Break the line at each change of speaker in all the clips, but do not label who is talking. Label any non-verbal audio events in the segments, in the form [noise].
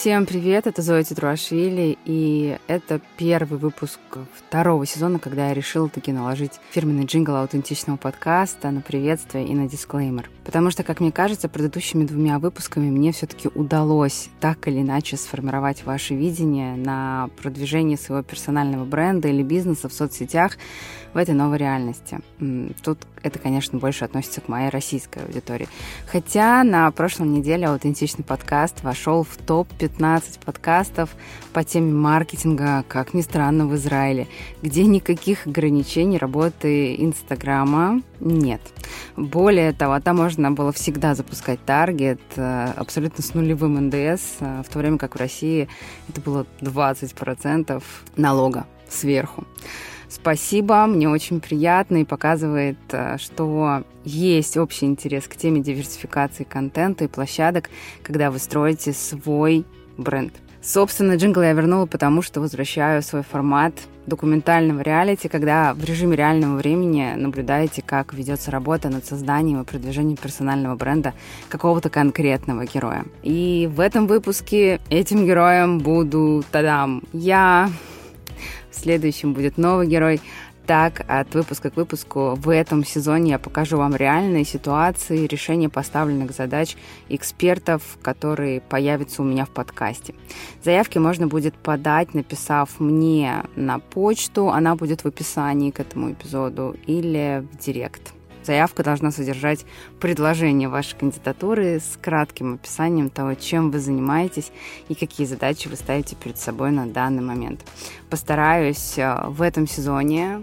Всем привет, это Зоя Титруашвили, и это первый выпуск второго сезона, когда я решила таки наложить фирменный джингл аутентичного подкаста на приветствие и на дисклеймер. Потому что, как мне кажется, предыдущими двумя выпусками мне все-таки удалось так или иначе сформировать ваше видение на продвижение своего персонального бренда или бизнеса в соцсетях в этой новой реальности. Тут это, конечно, больше относится к моей российской аудитории. Хотя на прошлой неделе аутентичный подкаст вошел в топ-15 подкастов по теме маркетинга, как ни странно, в Израиле, где никаких ограничений работы Инстаграма нет. Более того, там можно было всегда запускать таргет э, абсолютно с нулевым НДС, э, в то время как в России это было 20% налога сверху. Спасибо, мне очень приятно и показывает, э, что есть общий интерес к теме диверсификации контента и площадок, когда вы строите свой бренд. Собственно, джингл я вернула, потому что возвращаю свой формат документального реалити, когда в режиме реального времени наблюдаете, как ведется работа над созданием и продвижением персонального бренда какого-то конкретного героя. И в этом выпуске этим героем буду, тадам, я, в следующем будет новый герой. Так, от выпуска к выпуску в этом сезоне я покажу вам реальные ситуации, решения поставленных задач экспертов, которые появятся у меня в подкасте. Заявки можно будет подать, написав мне на почту, она будет в описании к этому эпизоду или в директ. Заявка должна содержать предложение вашей кандидатуры с кратким описанием того, чем вы занимаетесь и какие задачи вы ставите перед собой на данный момент. Постараюсь э, в этом сезоне,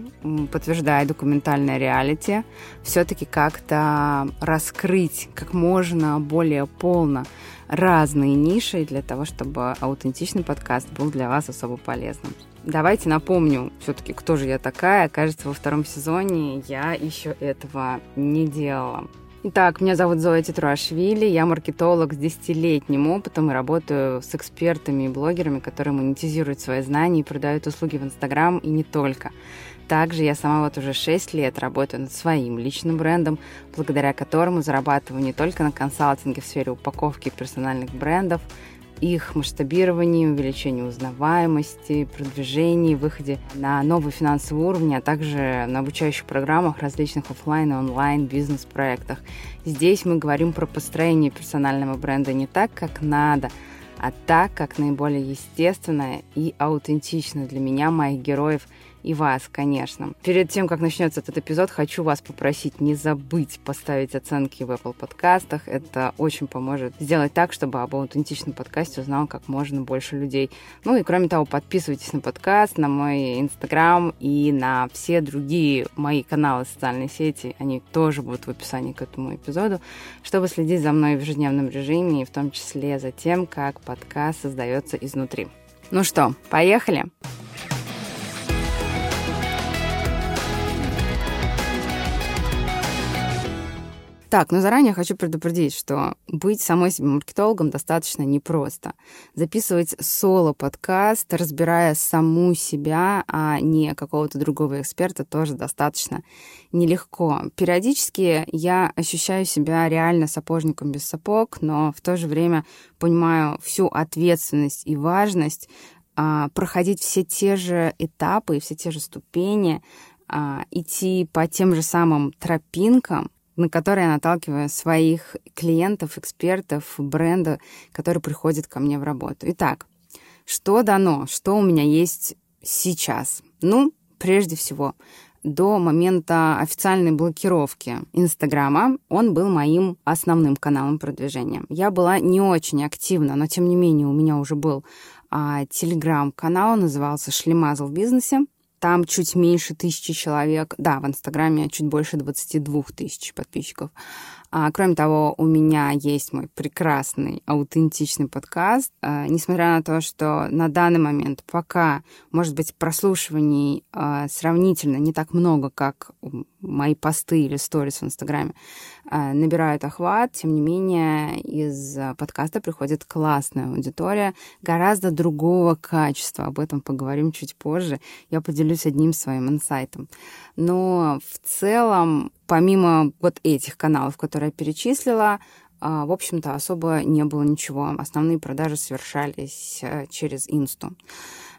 подтверждая документальное реалити, все-таки как-то раскрыть как можно более полно разные ниши для того, чтобы аутентичный подкаст был для вас особо полезным. Давайте напомню все-таки, кто же я такая. Кажется, во втором сезоне я еще этого не делала. Итак, меня зовут Зоя Титруашвили, я маркетолог с десятилетним опытом и работаю с экспертами и блогерами, которые монетизируют свои знания и продают услуги в Инстаграм и не только. Также я сама вот уже 6 лет работаю над своим личным брендом, благодаря которому зарабатываю не только на консалтинге в сфере упаковки персональных брендов, их масштабировании, увеличении узнаваемости, продвижении, выходе на новые финансовые уровни, а также на обучающих программах различных офлайн и онлайн бизнес-проектах. Здесь мы говорим про построение персонального бренда не так, как надо, а так, как наиболее естественно и аутентично для меня, моих героев – и вас, конечно. Перед тем, как начнется этот эпизод, хочу вас попросить не забыть поставить оценки в Apple подкастах. Это очень поможет сделать так, чтобы об аутентичном подкасте узнал как можно больше людей. Ну и кроме того, подписывайтесь на подкаст, на мой Инстаграм и на все другие мои каналы социальной сети. Они тоже будут в описании к этому эпизоду, чтобы следить за мной в ежедневном режиме и в том числе за тем, как подкаст создается изнутри. Ну что, поехали? Так, но заранее хочу предупредить, что быть самой себе маркетологом достаточно непросто. Записывать соло-подкаст, разбирая саму себя, а не какого-то другого эксперта, тоже достаточно нелегко. Периодически я ощущаю себя реально сапожником без сапог, но в то же время понимаю всю ответственность и важность а, проходить все те же этапы и все те же ступени, а, идти по тем же самым тропинкам, на которые я наталкиваю своих клиентов, экспертов, бренда, которые приходят ко мне в работу. Итак, что дано, что у меня есть сейчас? Ну, прежде всего, до момента официальной блокировки Инстаграма он был моим основным каналом продвижения. Я была не очень активна, но тем не менее у меня уже был а, телеграм-канал, назывался «Шлемазл в бизнесе». Там чуть меньше тысячи человек. Да, в Инстаграме чуть больше 22 тысяч подписчиков. А, кроме того, у меня есть мой прекрасный, аутентичный подкаст. А, несмотря на то, что на данный момент пока, может быть, прослушиваний а, сравнительно не так много, как мои посты или сторис в Инстаграме, а, набирают охват, тем не менее из подкаста приходит классная аудитория гораздо другого качества. Об этом поговорим чуть позже. Я поделюсь одним своим инсайтом. Но в целом помимо вот этих каналов, которые я перечислила, а, в общем-то, особо не было ничего. Основные продажи совершались э, через инсту.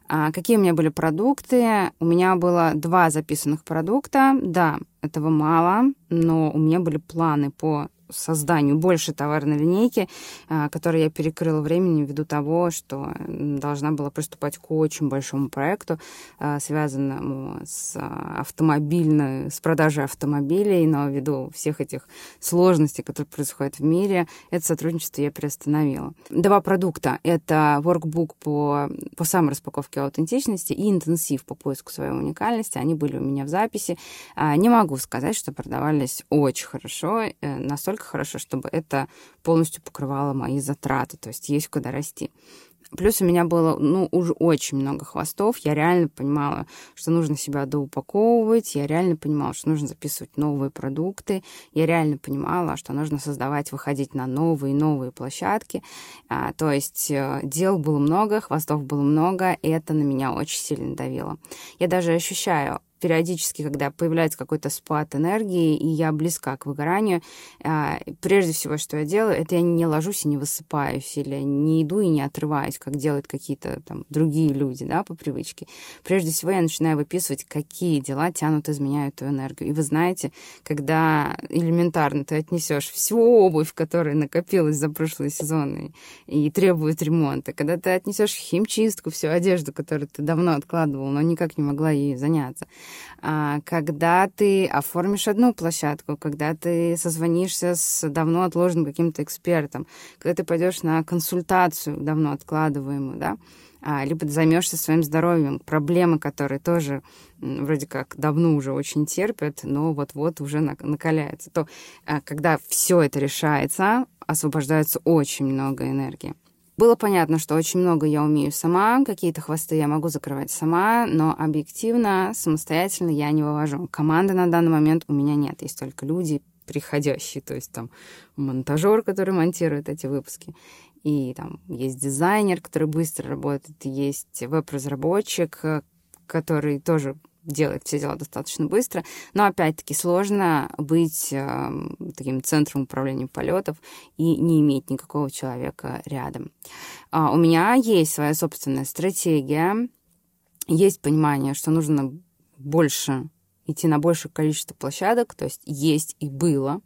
А какие у меня были продукты? У меня было два записанных продукта. Да, этого мало, но у меня были планы по созданию больше товарной линейки, а, которую я перекрыла времени ввиду того, что должна была приступать к очень большому проекту, а, связанному с автомобильной, с продажей автомобилей, но ввиду всех этих сложностей, которые происходят в мире, это сотрудничество я приостановила. Два продукта — это workbook по, по самораспаковке аутентичности и интенсив по поиску своей уникальности. Они были у меня в записи. А, не могу сказать, что продавались очень хорошо, э, настолько настолько хорошо, чтобы это полностью покрывало мои затраты, то есть есть куда расти. Плюс у меня было, ну, уже очень много хвостов. Я реально понимала, что нужно себя доупаковывать. Я реально понимала, что нужно записывать новые продукты. Я реально понимала, что нужно создавать, выходить на новые новые площадки. А, то есть э, дел было много, хвостов было много, и это на меня очень сильно давило. Я даже ощущаю периодически, когда появляется какой-то спад энергии, и я близка к выгоранию, а, прежде всего, что я делаю, это я не ложусь и не высыпаюсь, или не иду и не отрываюсь, как делают какие-то там другие люди, да, по привычке. Прежде всего, я начинаю выписывать, какие дела тянут из меня эту энергию. И вы знаете, когда элементарно ты отнесешь всю обувь, которая накопилась за прошлые сезоны и требует ремонта, когда ты отнесешь химчистку, всю одежду, которую ты давно откладывал, но никак не могла ей заняться, когда ты оформишь одну площадку, когда ты созвонишься с давно отложенным каким-то экспертом, когда ты пойдешь на консультацию давно откладываемую, да, а, либо займешься своим здоровьем, проблемы, которые тоже вроде как давно уже очень терпят, но вот-вот уже накаляются, то а, когда все это решается, освобождается очень много энергии. Было понятно, что очень много я умею сама, какие-то хвосты я могу закрывать сама, но объективно, самостоятельно я не вывожу. Команды на данный момент у меня нет, есть только люди приходящие, то есть там монтажер, который монтирует эти выпуски, и там есть дизайнер, который быстро работает, есть веб-разработчик, который тоже делает все дела достаточно быстро, но опять-таки сложно быть э, таким центром управления полетов и не иметь никакого человека рядом. А у меня есть своя собственная стратегия, есть понимание, что нужно больше идти на большее количество площадок, то есть есть и было.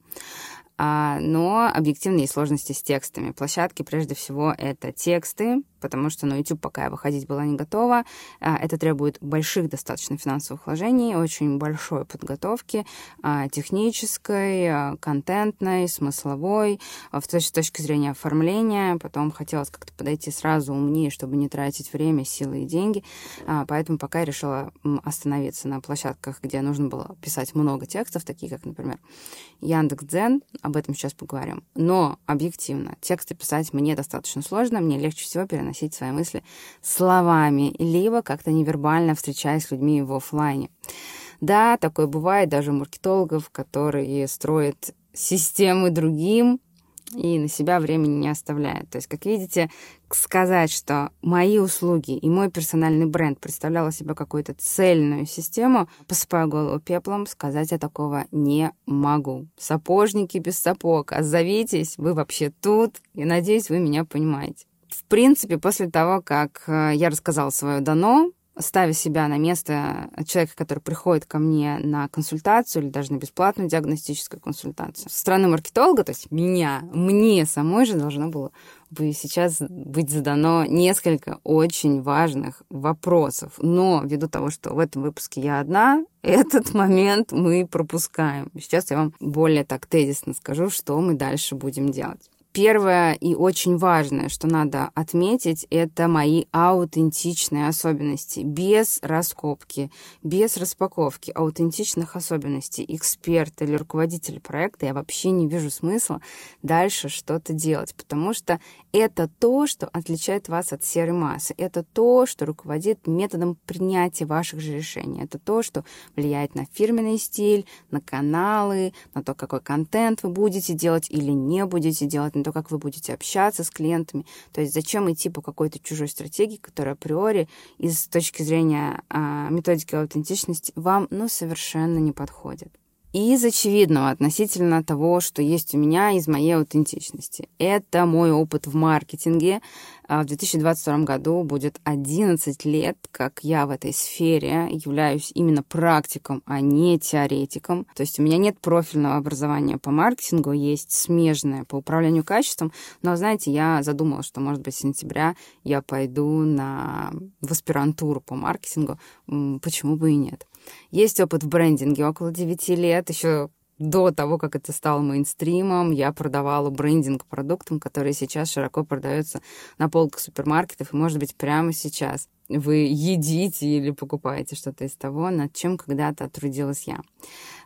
А, но объективные сложности с текстами. Площадки, прежде всего, это тексты, потому что на YouTube пока я выходить была не готова. А, это требует больших достаточно финансовых вложений, очень большой подготовки, а, технической, контентной, смысловой, с точки зрения оформления. Потом хотелось как-то подойти сразу умнее, чтобы не тратить время, силы и деньги. Поэтому пока я решила остановиться на площадках, где нужно было писать много текстов, такие как, например, Яндекс.Дзен, об этом сейчас поговорим. Но объективно, тексты писать мне достаточно сложно, мне легче всего переносить свои мысли словами, либо как-то невербально встречаясь с людьми в офлайне. Да, такое бывает даже у маркетологов, которые строят системы другим, и на себя времени не оставляет. То есть, как видите, сказать, что мои услуги и мой персональный бренд представляла себе какую-то цельную систему, посыпаю голову пеплом, сказать я такого не могу. Сапожники без сапог, озовитесь, вы вообще тут, и надеюсь, вы меня понимаете. В принципе, после того, как э, я рассказала свое дано, ставя себя на место человека, который приходит ко мне на консультацию или даже на бесплатную диагностическую консультацию. Со стороны маркетолога, то есть меня, мне самой же должно было бы сейчас быть задано несколько очень важных вопросов. Но ввиду того, что в этом выпуске я одна, [laughs] этот момент мы пропускаем. Сейчас я вам более так тезисно скажу, что мы дальше будем делать. Первое и очень важное, что надо отметить, это мои аутентичные особенности. Без раскопки, без распаковки аутентичных особенностей эксперта или руководителя проекта я вообще не вижу смысла дальше что-то делать, потому что это то, что отличает вас от серой массы. Это то, что руководит методом принятия ваших же решений. Это то, что влияет на фирменный стиль, на каналы, на то, какой контент вы будете делать или не будете делать, то, как вы будете общаться с клиентами. То есть зачем идти по какой-то чужой стратегии, которая априори из точки зрения а, методики аутентичности вам ну, совершенно не подходит. Из очевидного относительно того, что есть у меня из моей аутентичности. Это мой опыт в маркетинге. А в 2022 году будет 11 лет, как я в этой сфере являюсь именно практиком, а не теоретиком. То есть у меня нет профильного образования по маркетингу, есть смежное по управлению качеством. Но, знаете, я задумала, что, может быть, с сентября я пойду на в аспирантуру по маркетингу. Почему бы и нет? Есть опыт в брендинге около 9 лет, еще до того, как это стало мейнстримом, я продавала брендинг продуктам, которые сейчас широко продаются на полках супермаркетов, и, может быть, прямо сейчас вы едите или покупаете что-то из того, над чем когда-то трудилась я.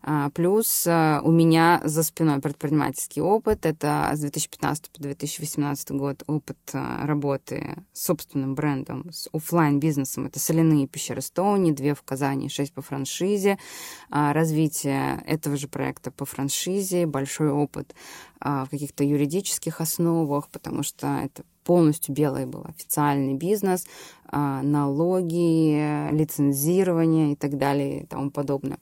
А, плюс а, у меня за спиной предпринимательский опыт. Это с 2015 по 2018 год опыт а, работы с собственным брендом, с офлайн бизнесом Это соляные пещеры Стоуни, две в Казани, шесть по франшизе. Развитие этого же проекта по франшизе, большой опыт в каких-то юридических основах, потому что это полностью белый был официальный бизнес, налоги, лицензирование и так далее и тому подобное.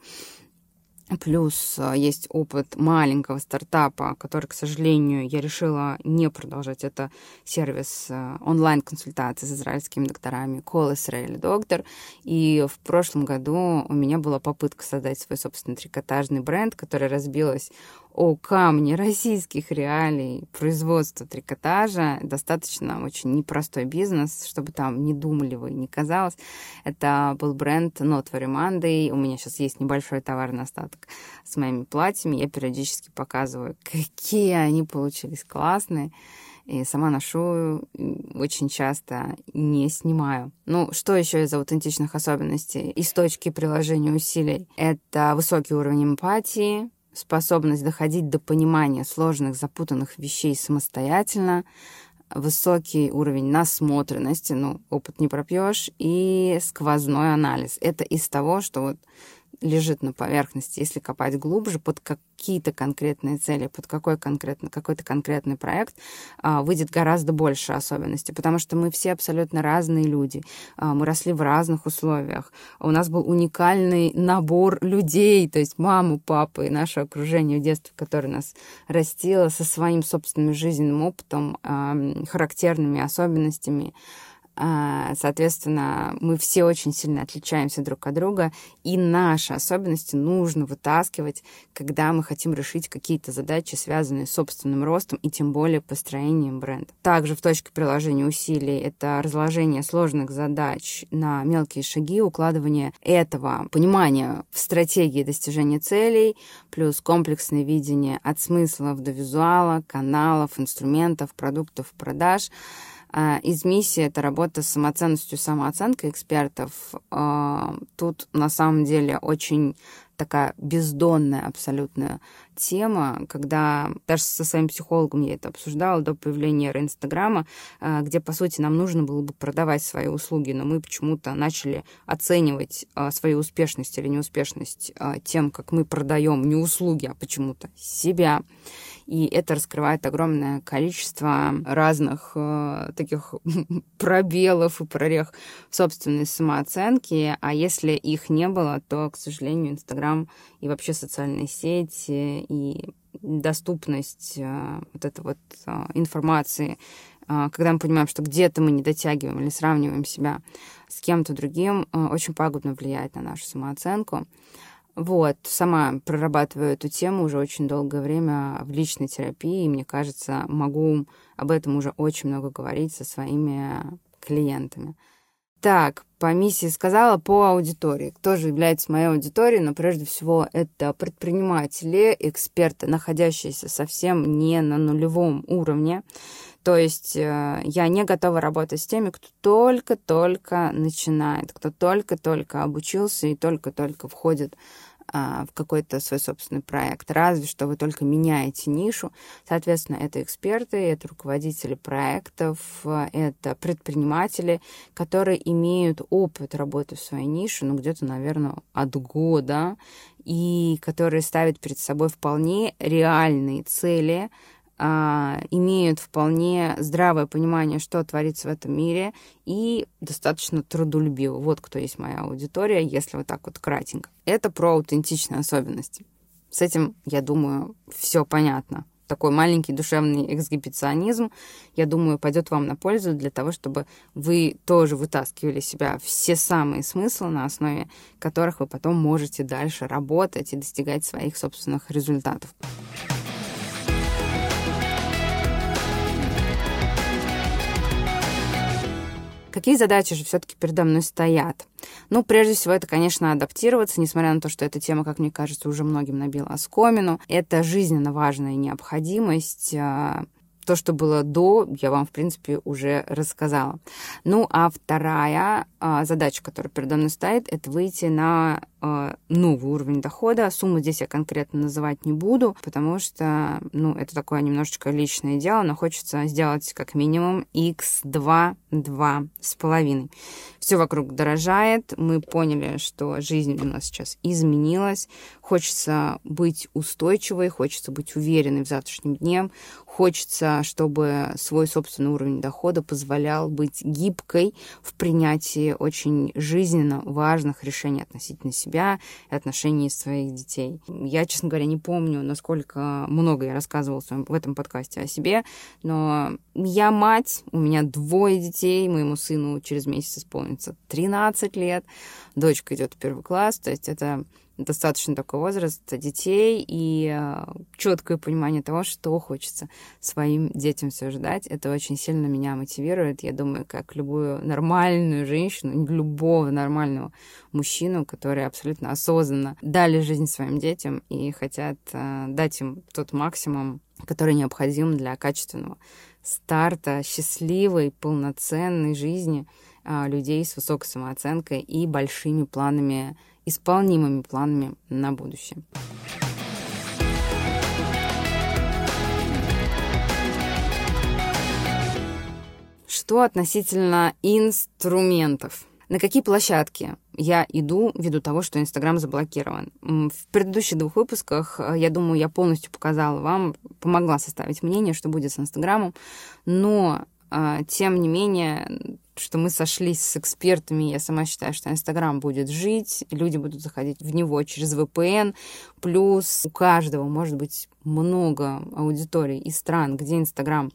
Плюс а, есть опыт маленького стартапа, который, к сожалению, я решила не продолжать. Это сервис а, онлайн-консультации с израильскими докторами Call Israeli Doctor. И в прошлом году у меня была попытка создать свой собственный трикотажный бренд, который разбилась о камне российских реалий производства трикотажа. Достаточно очень непростой бизнес, чтобы там не думали вы, не казалось. Это был бренд Not Very Monday. У меня сейчас есть небольшой товарный остаток с моими платьями. Я периодически показываю, [laughs] какие они получились классные. И сама ношу очень часто, не снимаю. Ну, что еще из аутентичных особенностей? Из точки приложения усилий. Это высокий уровень эмпатии, способность доходить до понимания сложных, запутанных вещей самостоятельно, высокий уровень насмотренности, ну, опыт не пропьешь, и сквозной анализ. Это из того, что вот лежит на поверхности, если копать глубже, под какие-то конкретные цели, под какой конкретно, какой-то конкретный проект, а, выйдет гораздо больше особенностей, потому что мы все абсолютно разные люди, а, мы росли в разных условиях, у нас был уникальный набор людей, то есть маму, папу и наше окружение в детстве, которое нас растило со своим собственным жизненным опытом, характерными особенностями, соответственно, мы все очень сильно отличаемся друг от друга, и наши особенности нужно вытаскивать, когда мы хотим решить какие-то задачи, связанные с собственным ростом и тем более построением бренда. Также в точке приложения усилий это разложение сложных задач на мелкие шаги, укладывание этого понимания в стратегии достижения целей, плюс комплексное видение от смысла до визуала, каналов, инструментов, продуктов, продаж — а, из миссии это работа с самоценностью, самооценкой экспертов. А, тут на самом деле очень такая бездонная абсолютная тема, когда даже со своим психологом я это обсуждала до появления Инстаграма, а, где, по сути, нам нужно было бы продавать свои услуги, но мы почему-то начали оценивать свою успешность или неуспешность тем, как мы продаем не услуги, а почему-то себя. И это раскрывает огромное количество разных э, таких [laughs] пробелов и прорех в собственной самооценке, а если их не было, то, к сожалению, Инстаграм и вообще социальные сети и доступность э, вот этой вот э, информации, э, когда мы понимаем, что где-то мы не дотягиваем или сравниваем себя с кем-то другим, э, очень пагубно влияет на нашу самооценку. Вот, сама прорабатываю эту тему уже очень долгое время в личной терапии, и мне кажется, могу об этом уже очень много говорить со своими клиентами. Так, по миссии сказала, по аудитории. Кто же является моей аудиторией? Но прежде всего это предприниматели, эксперты, находящиеся совсем не на нулевом уровне. То есть э, я не готова работать с теми, кто только-только начинает, кто только-только обучился и только-только входит а, в какой-то свой собственный проект. Разве что вы только меняете нишу. Соответственно, это эксперты, это руководители проектов, это предприниматели, которые имеют опыт работы в своей нише, ну, где-то, наверное, от года, и которые ставят перед собой вполне реальные цели, а, имеют вполне здравое понимание, что творится в этом мире, и достаточно трудолюбивы. Вот кто есть моя аудитория, если вот так вот кратенько. Это про аутентичные особенности. С этим, я думаю, все понятно. Такой маленький душевный эксгибиционизм, я думаю, пойдет вам на пользу для того, чтобы вы тоже вытаскивали себя все самые смыслы, на основе которых вы потом можете дальше работать и достигать своих собственных результатов. Какие задачи же все-таки передо мной стоят? Ну, прежде всего, это, конечно, адаптироваться, несмотря на то, что эта тема, как мне кажется, уже многим набила оскомину. Это жизненно важная необходимость а, то, что было до, я вам, в принципе, уже рассказала. Ну, а вторая а, задача, которая передо мной стоит, это выйти на новый уровень дохода. Сумму здесь я конкретно называть не буду, потому что, ну, это такое немножечко личное дело, но хочется сделать как минимум x2, 2 с половиной. Все вокруг дорожает, мы поняли, что жизнь у нас сейчас изменилась, хочется быть устойчивой, хочется быть уверенной в завтрашнем дне, хочется, чтобы свой собственный уровень дохода позволял быть гибкой в принятии очень жизненно важных решений относительно себя и отношений своих детей. Я, честно говоря, не помню, насколько много я рассказывала в этом подкасте о себе, но я мать, у меня двое детей, моему сыну через месяц исполнится 13 лет, дочка идет в первый класс, то есть это достаточно такой возраст детей и э, четкое понимание того, что хочется своим детям все ждать. Это очень сильно меня мотивирует. Я думаю, как любую нормальную женщину, любого нормального мужчину, которые абсолютно осознанно дали жизнь своим детям и хотят э, дать им тот максимум, который необходим для качественного старта счастливой, полноценной жизни э, людей с высокой самооценкой и большими планами исполнимыми планами на будущее. Что относительно инструментов? На какие площадки я иду ввиду того, что Инстаграм заблокирован? В предыдущих двух выпусках, э, я думаю, я полностью показала вам, помогла составить мнение, что будет с Инстаграмом, но а, тем не менее, что мы сошлись с экспертами, я сама считаю, что Инстаграм будет жить, люди будут заходить в него через VPN, плюс у каждого может быть много аудиторий и стран, где Инстаграм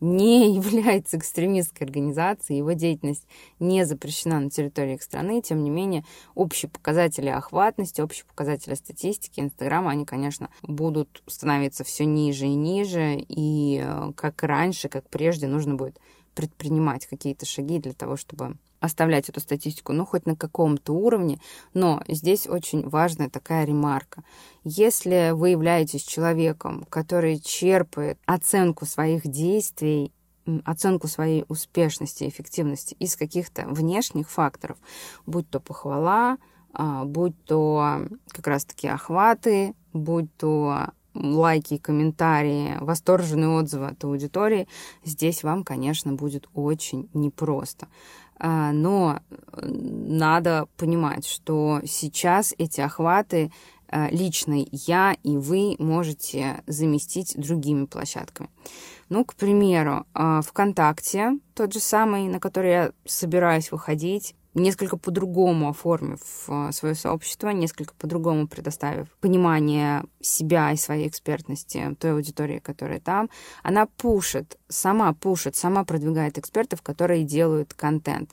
не [laughs] является экстремистской организацией, его деятельность не запрещена на территории их страны, тем не менее, общие показатели охватности, общие показатели статистики Инстаграма, они, конечно, будут становиться все ниже и ниже, и э, как раньше, как прежде, нужно будет предпринимать какие-то шаги для того, чтобы оставлять эту статистику, ну, хоть на каком-то уровне, но здесь очень важная такая ремарка. Если вы являетесь человеком, который черпает оценку своих действий, оценку своей успешности, эффективности из каких-то внешних факторов, будь то похвала, а, будь то как раз-таки охваты, будь то лайки, комментарии, восторженные отзывы от аудитории, здесь вам, конечно, будет очень непросто. А, но э, надо понимать, что сейчас эти охваты э, личный я и вы можете заместить другими площадками. Ну, к примеру, а, ВКонтакте, тот же самый, на который я собираюсь выходить, несколько по-другому оформив а, свое сообщество, несколько по-другому предоставив понимание себя и своей экспертности той аудитории, которая там, она пушит, сама пушит, сама продвигает экспертов, которые делают контент.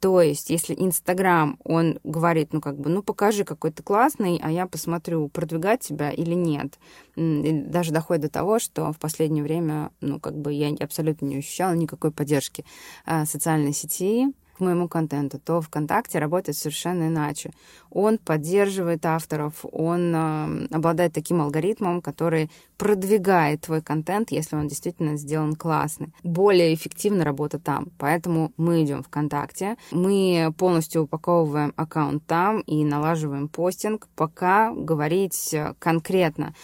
То есть, если Инстаграм, он говорит, ну, как бы, ну, покажи, какой ты классный, а я посмотрю, продвигать тебя или нет. И даже доходит до того, что в последнее время, ну, как бы, я абсолютно не ощущала никакой поддержки а, социальной сети, к моему контенту, то ВКонтакте работает совершенно иначе. Он поддерживает авторов, он э, обладает таким алгоритмом, который продвигает твой контент, если он действительно сделан классно. Более эффективна работа там. Поэтому мы идем ВКонтакте, мы полностью упаковываем аккаунт там и налаживаем постинг, пока говорить конкретно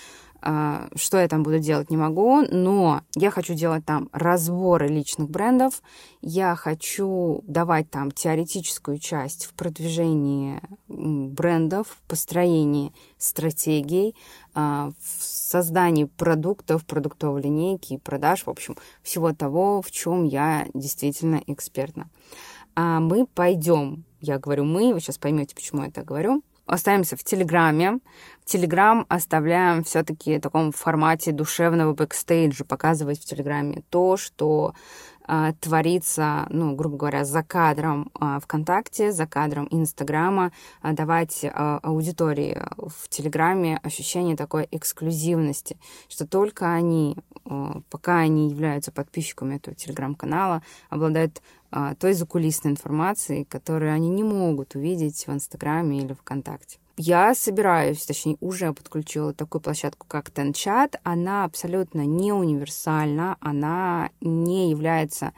что я там буду делать, не могу, но я хочу делать там разборы личных брендов, я хочу давать там теоретическую часть в продвижении брендов, в построении стратегий, а, в создании продуктов, продуктовой линейки, продаж, в общем, всего того, в чем я действительно экспертна. А мы пойдем, я говорю мы, вы сейчас поймете, почему я так говорю, оставимся в Телеграме, Телеграм оставляем все-таки в таком формате душевного бэкстейджа, показывать в Телеграме то, что а, творится, ну, грубо говоря, за кадром а, ВКонтакте, за кадром Инстаграма, а, давать аудитории в Телеграме ощущение такой эксклюзивности, что только они, пока они являются подписчиками этого Телеграм-канала, обладают той закулисной информацией, которую они не могут увидеть в Инстаграме или ВКонтакте. Я собираюсь, точнее, уже подключила такую площадку, как TenChat. Она абсолютно не универсальна, она не является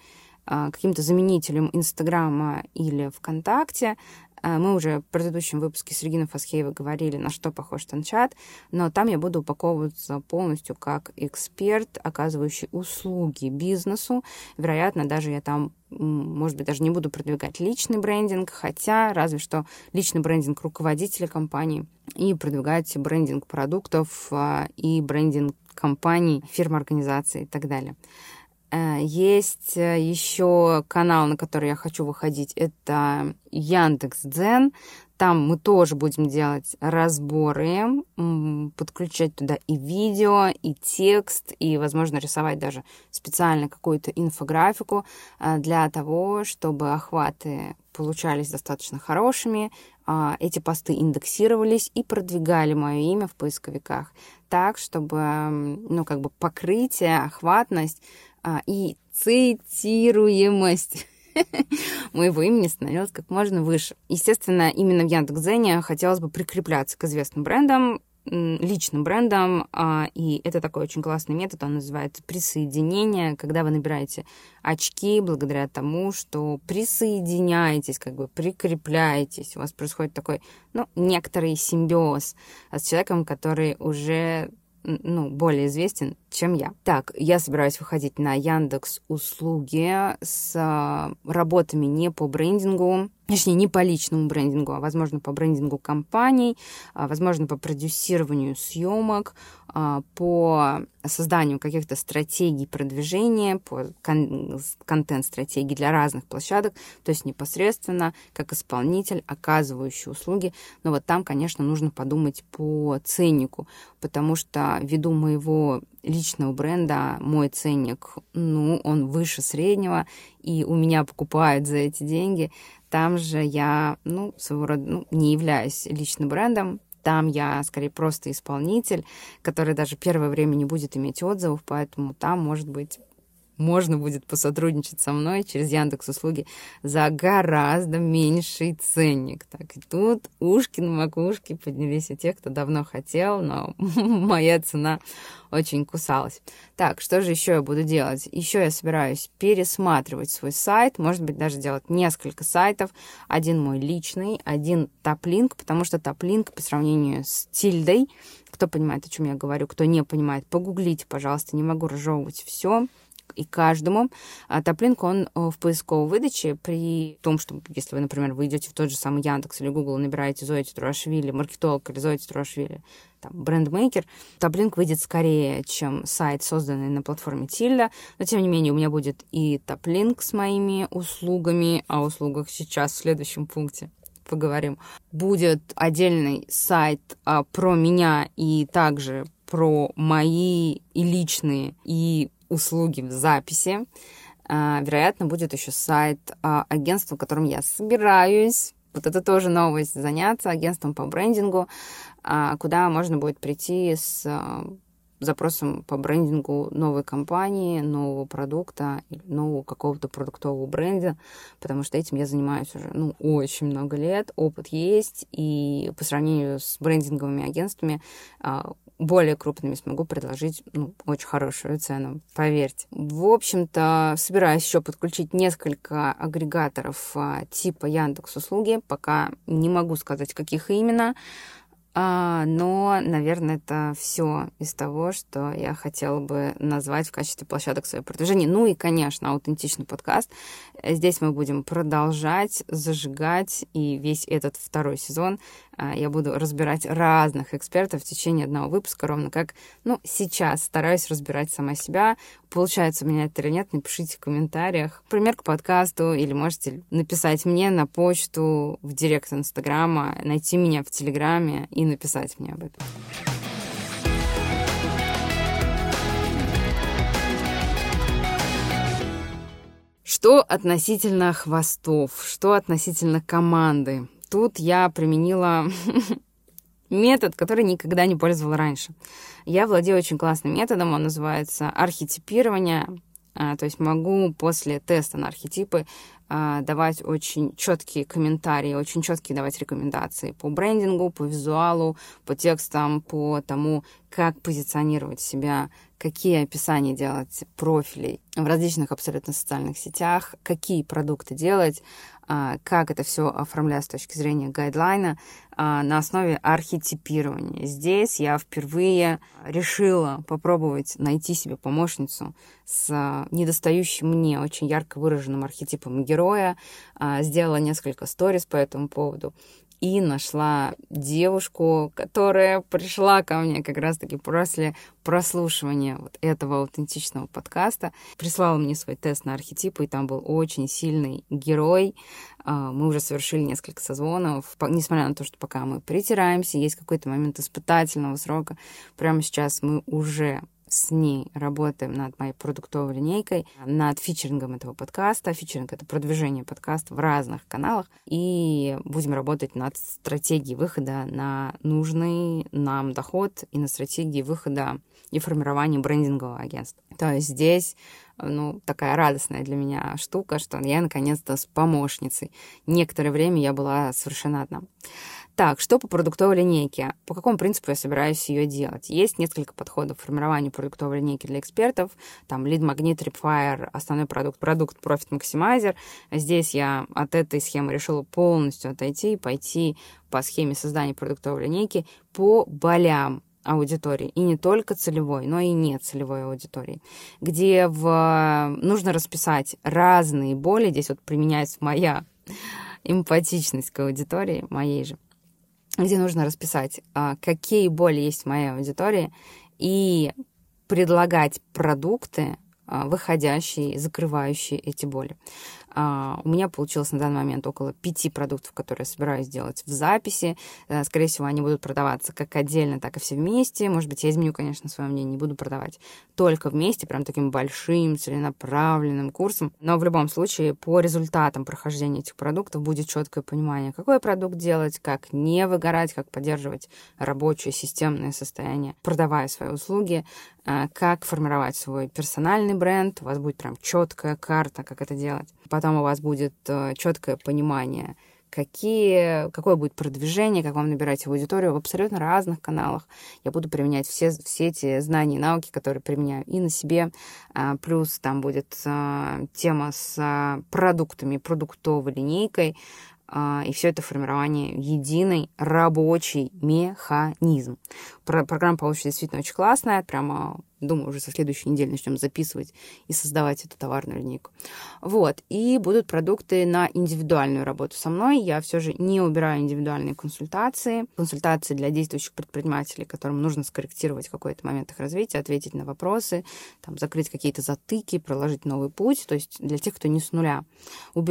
а, каким-то заменителем Инстаграма или ВКонтакте. А, мы уже в предыдущем выпуске с Региной Фасхеевой говорили, на что похож Танчат, но там я буду упаковываться полностью как эксперт, оказывающий услуги бизнесу. Вероятно, даже я там, может быть, даже не буду продвигать личный брендинг, хотя разве что личный брендинг руководителя компании и продвигать брендинг продуктов а, и брендинг компаний, фирм, организаций и так далее. Э, есть э, еще канал, на который я хочу выходить, это Яндекс Дзен. Там мы тоже будем делать разборы, подключать туда и видео, и текст, и, возможно, рисовать даже специально какую-то инфографику э, для того, чтобы охваты получались достаточно хорошими, а, эти посты индексировались и продвигали мое имя в поисковиках так, чтобы, ну, как бы покрытие, охватность а, и цитируемость [laughs] моего имени становилась как можно выше. Естественно, именно в Яндекс.Зене хотелось бы прикрепляться к известным брендам, личным брендом, а, и это такой очень классный метод, он называется присоединение, когда вы набираете очки благодаря тому, что присоединяетесь, как бы прикрепляетесь, у вас происходит такой, ну, некоторый симбиоз с человеком, который уже ну, более известен, чем я. Так, я собираюсь выходить на Яндекс услуги с а, работами не по брендингу, точнее, не по личному брендингу, а, возможно, по брендингу компаний, а, возможно, по продюсированию съемок, а, по созданию каких-то стратегий продвижения, по кон- контент-стратегии для разных площадок, то есть непосредственно как исполнитель, оказывающий услуги. Но вот там, конечно, нужно подумать по ценнику, потому что ввиду моего личного бренда мой ценник, ну, он выше среднего, и у меня покупают за эти деньги. Там же я, ну, своего рода, ну, не являюсь личным брендом, там я скорее просто исполнитель, который даже первое время не будет иметь отзывов, поэтому там, может быть, можно будет посотрудничать со мной через Яндекс услуги за гораздо меньший ценник. Так, и тут ушки на макушке поднялись у тех, кто давно хотел, но [laughs] моя цена очень кусалась. Так, что же еще я буду делать? Еще я собираюсь пересматривать свой сайт, может быть, даже делать несколько сайтов. Один мой личный, один топлинк, потому что топлинк по сравнению с тильдой, кто понимает, о чем я говорю, кто не понимает, погуглите, пожалуйста, не могу разжевывать все и каждому. А топлинк, он э, в поисковой выдаче при том, что если вы, например, вы идете в тот же самый Яндекс или Google, набираете Зоя Турашвили, маркетолог или Зоя Турашвили, там, брендмейкер, топлинк выйдет скорее, чем сайт, созданный на платформе Тильда. Но, тем не менее, у меня будет и топлинк с моими услугами, о услугах сейчас в следующем пункте поговорим. Будет отдельный сайт а, про меня и также про мои и личные, и услуги в записи. А, вероятно, будет еще сайт а, агентства, которым я собираюсь. Вот это тоже новость, заняться агентством по брендингу, а, куда можно будет прийти с запросом по брендингу новой компании, нового продукта, нового какого-то продуктового бренда, потому что этим я занимаюсь уже ну, очень много лет, опыт есть, и по сравнению с брендинговыми агентствами более крупными смогу предложить ну, очень хорошую цену, поверьте. В общем-то, собираюсь еще подключить несколько агрегаторов а, типа Яндекс услуги, пока не могу сказать, каких именно, а, но, наверное, это все из того, что я хотела бы назвать в качестве площадок своего продвижения. Ну и, конечно, аутентичный подкаст. Здесь мы будем продолжать зажигать, и весь этот второй сезон я буду разбирать разных экспертов в течение одного выпуска, ровно как, ну, сейчас стараюсь разбирать сама себя. Получается у меня это или нет, напишите в комментариях. Пример к подкасту или можете написать мне на почту в директ Инстаграма, найти меня в Телеграме и написать мне об этом. Что относительно хвостов, что относительно команды? Тут я применила [laughs] метод, который никогда не пользовала раньше. Я владею очень классным методом, он называется архетипирование. А, то есть могу после теста на архетипы а, давать очень четкие комментарии, очень четкие давать рекомендации по брендингу, по визуалу, по текстам, по тому, как позиционировать себя, какие описания делать профилей в различных абсолютно социальных сетях, какие продукты делать, а, как это все оформлять с точки зрения гайдлайна а, на основе архетипирования. Здесь я впервые решила попробовать найти себе помощницу с недостающим мне очень ярко выраженным архетипом героя, а, сделала несколько сториз по этому поводу и нашла девушку, которая пришла ко мне как раз-таки после прослушивания вот этого аутентичного подкаста. Прислала мне свой тест на архетипы, и там был очень сильный герой. А, мы уже совершили несколько созвонов. Несмотря на то, что пока мы притираемся, есть какой-то момент испытательного срока, прямо сейчас мы уже с ней работаем над моей продуктовой линейкой, над фичерингом этого подкаста. Фичеринг — это продвижение подкаста в разных каналах. И будем работать над стратегией выхода на нужный нам доход и на стратегии выхода и формирования брендингового агентства. То есть здесь ну, такая радостная для меня штука, что я наконец-то с помощницей. Некоторое время я была совершенно одна. Так, что по продуктовой линейке? По какому принципу я собираюсь ее делать? Есть несколько подходов к формированию продуктовой линейки для экспертов. Там Lead Magnet, Tripwire, основной продукт, продукт Profit Maximizer. Здесь я от этой схемы решила полностью отойти и пойти по схеме создания продуктовой линейки по болям аудитории. И не только целевой, но и не целевой аудитории. Где в... нужно расписать разные боли. Здесь вот применяется моя [laughs] эмпатичность к аудитории, моей же где нужно расписать, а, какие боли есть в моей аудитории, и предлагать продукты, а, выходящие, закрывающие эти боли. А, у меня получилось на данный момент около пяти продуктов, которые я собираюсь сделать в записи. Э, скорее всего, они будут продаваться как отдельно, так и все вместе. Может быть, я изменю, конечно, свое мнение, не буду продавать только вместе, прям таким большим, целенаправленным курсом. Но в любом случае, по результатам прохождения этих продуктов будет четкое понимание, какой продукт делать, как не выгорать, как поддерживать рабочее системное состояние, продавая свои услуги, как формировать свой персональный бренд. У вас будет прям четкая карта, как это делать. Потом у вас будет э, четкое понимание, какие, какое будет продвижение, как вам набирать аудиторию в абсолютно разных каналах. Я буду применять все, все эти знания и науки, которые применяю и на себе. А, плюс там будет э, тема с э, продуктами, продуктовой линейкой, и все это формирование единый рабочий механизм. Программа получится действительно очень классная, прямо Думаю, уже со следующей недели начнем записывать и создавать эту товарную линейку. Вот. И будут продукты на индивидуальную работу со мной. Я все же не убираю индивидуальные консультации. Консультации для действующих предпринимателей, которым нужно скорректировать какой-то момент их развития, ответить на вопросы, там, закрыть какие-то затыки, проложить новый путь. То есть для тех, кто не с нуля.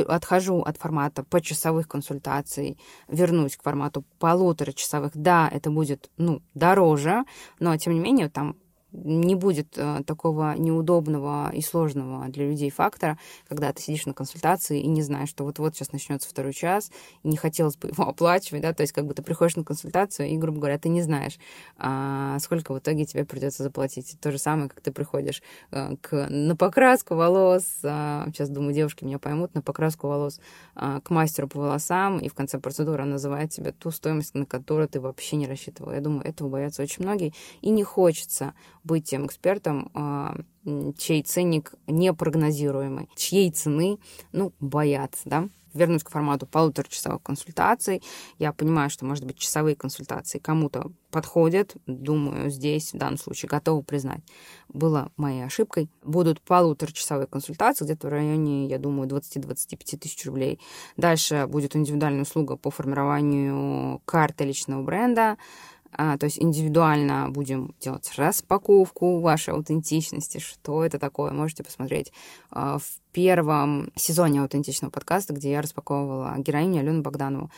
Отхожу от формата почасовых консультаций, вернусь к формату полуторачасовых. Да, это будет, ну, дороже, но, тем не менее, там не будет э, такого неудобного и сложного для людей фактора, когда ты сидишь на консультации и не знаешь, что вот-вот сейчас начнется второй час, и не хотелось бы [laughs] его оплачивать, да, то есть как бы ты приходишь на консультацию, и, грубо говоря, ты не знаешь, а, сколько в итоге тебе придется заплатить. То же самое, как ты приходишь а, к, на покраску волос, а, сейчас, думаю, девушки меня поймут, на покраску волос а, к мастеру по волосам, и в конце процедуры он называет тебе ту стоимость, на которую ты вообще не рассчитывал. Я думаю, этого боятся очень многие, и не хочется быть тем экспертом, чей ценник непрогнозируемый, чьей цены, ну, боятся, да вернусь к формату полуторачасовых консультаций. Я понимаю, что, может быть, часовые консультации кому-то подходят. Думаю, здесь в данном случае готова признать, было моей ошибкой. Будут полуторачасовые консультации, где-то в районе, я думаю, 20-25 тысяч рублей. Дальше будет индивидуальная услуга по формированию карты личного бренда, а, то есть индивидуально будем делать распаковку вашей аутентичности, что это такое. Можете посмотреть а, в первом сезоне аутентичного подкаста, где я распаковывала героиню Алену Богданову.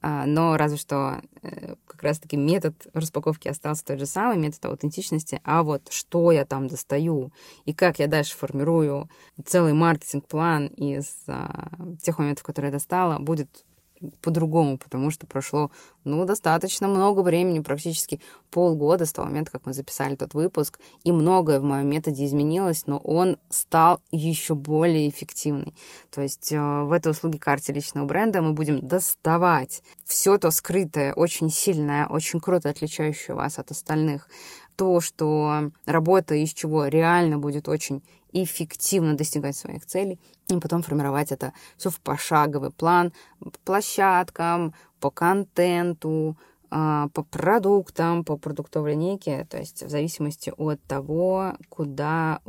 А, но разве что э, как раз-таки метод распаковки остался тот же самый, метод аутентичности. А вот что я там достаю и как я дальше формирую целый маркетинг-план из тех моментов, которые я достала, будет по-другому, потому что прошло, ну, достаточно много времени, практически полгода с того момента, как мы записали тот выпуск, и многое в моем методе изменилось, но он стал еще более эффективный. То есть э, в этой услуге карте личного бренда мы будем доставать все то скрытое, очень сильное, очень круто отличающее вас от остальных, то, что работа из чего реально будет очень эффективно достигать своих целей, и потом формировать это все в пошаговый план по площадкам, по контенту, а, по продуктам, по продуктовой линейке, то есть в зависимости от того, куда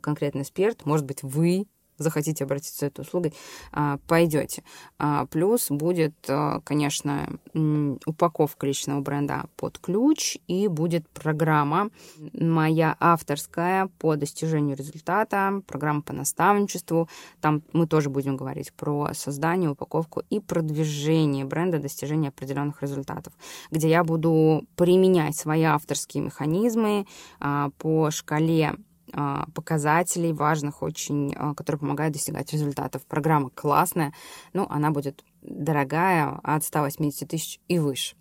конкретный эксперт, может быть, вы захотите обратиться за этой услугой, а, пойдете. А, плюс будет, а, конечно, упаковка личного бренда под ключ и будет программа моя авторская по достижению результата, программа по наставничеству. Там мы тоже будем говорить про создание, упаковку и продвижение бренда, достижения определенных результатов, где я буду применять свои авторские механизмы по шкале показателей важных очень, а, которые помогают достигать результатов. Программа классная, но она будет дорогая, от 180 тысяч и выше.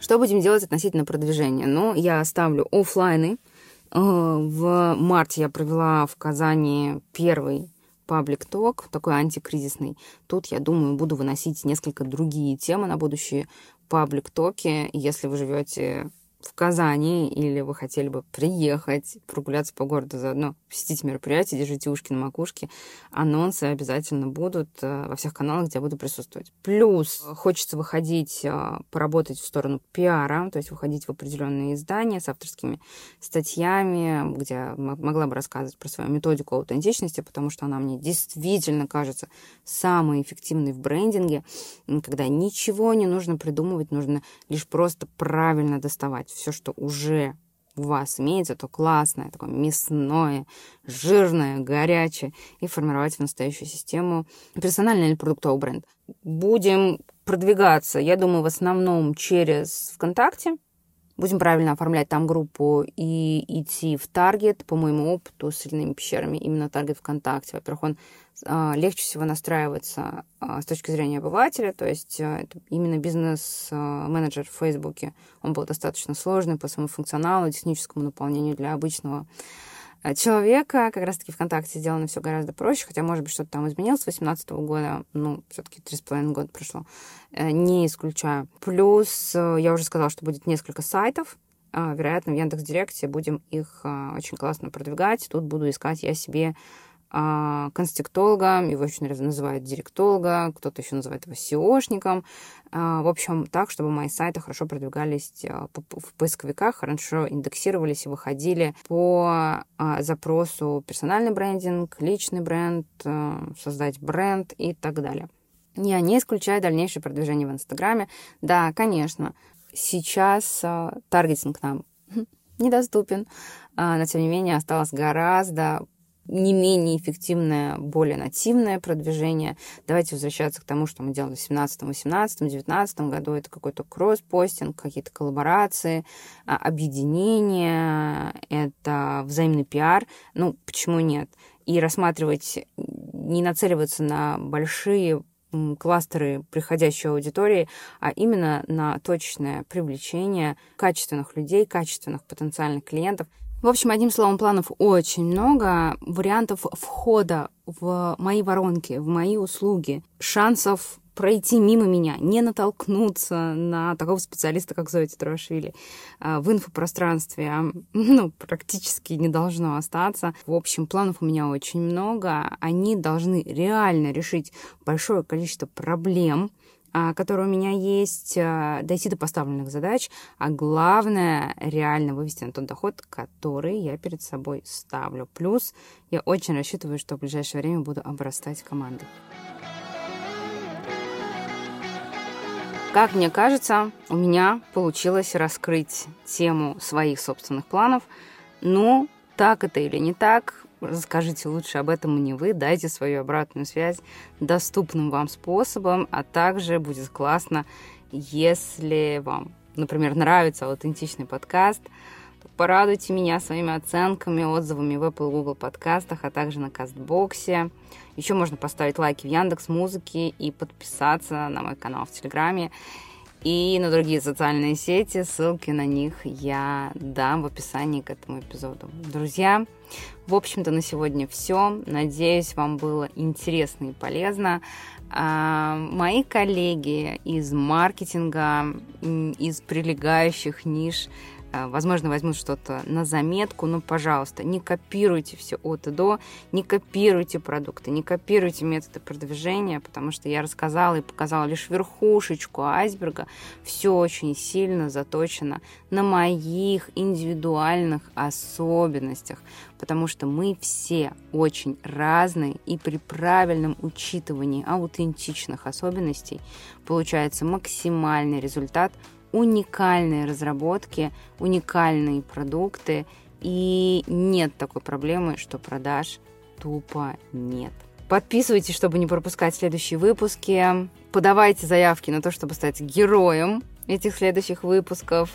Что будем делать относительно продвижения? Ну, я оставлю офлайны. А, в марте я провела в Казани первый паблик ток, такой антикризисный. Тут, я думаю, буду выносить несколько другие темы на будущее паблик-токе. Если вы живете в Казани или вы хотели бы приехать, прогуляться по городу заодно, посетить мероприятие, держите ушки на макушке, анонсы обязательно будут э, во всех каналах, где я буду присутствовать. Плюс э, хочется выходить, э, поработать в сторону пиара, то есть выходить в определенные издания с авторскими статьями, где я могла бы рассказывать про свою методику аутентичности, потому что она мне действительно кажется самой эффективной в брендинге, когда ничего не нужно придумывать, нужно лишь просто правильно доставать все, что уже у вас имеется, то классное, такое мясное, жирное, горячее, и формировать в настоящую систему персональный или продуктовый бренд. Будем продвигаться, я думаю, в основном через ВКонтакте, будем правильно оформлять там группу и идти в таргет, по моему опыту с соляными пещерами, именно таргет ВКонтакте. Во-первых, он а, легче всего настраивается а, с точки зрения обывателя, то есть а, это именно бизнес-менеджер в Фейсбуке, он был достаточно сложный по своему функционалу, техническому наполнению для обычного человека. Как раз-таки ВКонтакте сделано все гораздо проще, хотя, может быть, что-то там изменилось с 2018 года, ну, все-таки три с половиной года прошло, э, не исключаю. Плюс э, я уже сказала, что будет несколько сайтов, вероятно, в Яндекс.Директе будем их очень классно продвигать. Тут буду искать я себе а, конструктолога, его очень называют директолога, кто-то еще называет его SEOшником. А, в общем, так, чтобы мои сайты хорошо продвигались а, в поисковиках, хорошо индексировались и выходили по запросу персональный брендинг, личный бренд, создать бренд и так далее. Я не исключаю дальнейшее продвижение в Инстаграме. Да, конечно, сейчас таргетинг нам [laughs] недоступен, но тем не менее осталось гораздо не менее эффективное, более нативное продвижение. Давайте возвращаться к тому, что мы делали в 17, 18, 19 году. Это какой-то кросс-постинг, какие-то коллаборации, а, объединения, это взаимный пиар. Ну, почему нет? И рассматривать, не нацеливаться на большие кластеры приходящей аудитории, а именно на точное привлечение качественных людей, качественных потенциальных клиентов – В общем, одним словом, планов очень много, вариантов входа в мои воронки, в мои услуги, шансов пройти мимо меня, не натолкнуться на такого специалиста, как Зоя Тетруашвили, а, в инфопространстве, а, [laughs] ну, практически не должно остаться. В общем, планов у меня очень много. Они должны реально решить большое количество проблем, а, которые у меня есть, дойти до поставленных задач, а главное реально вывести на тот доход, который я перед собой ставлю. Плюс я очень рассчитываю, что в ближайшее время буду обрастать командой. Как мне кажется, у меня получилось раскрыть тему своих собственных планов. Ну, так это или не так, расскажите лучше об этом мне вы, дайте свою обратную связь доступным вам способом, а также будет классно, если вам, например, нравится аутентичный подкаст – Порадуйте меня своими оценками, отзывами в Apple Google подкастах, а также на Кастбоксе. Еще можно поставить лайки в Яндекс Музыке и подписаться на мой канал в Телеграме и на другие социальные сети. Ссылки на них я дам в описании к этому эпизоду. Друзья, в общем-то на сегодня все. Надеюсь, вам было интересно и полезно. А, мои коллеги из маркетинга, из прилегающих ниш возможно, возьмут что-то на заметку, но, пожалуйста, не копируйте все от и до, не копируйте продукты, не копируйте методы продвижения, потому что я рассказала и показала лишь верхушечку айсберга. Все очень сильно заточено на моих индивидуальных особенностях, потому что мы все очень разные, и при правильном учитывании аутентичных особенностей получается максимальный результат – уникальные разработки, уникальные продукты, и нет такой проблемы, что продаж тупо нет. Подписывайтесь, чтобы не пропускать следующие выпуски. Подавайте заявки на то, чтобы стать героем этих следующих выпусков.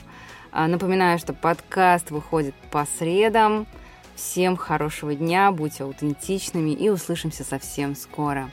А, напоминаю, что подкаст выходит по средам. Всем хорошего дня, будьте аутентичными и услышимся совсем скоро.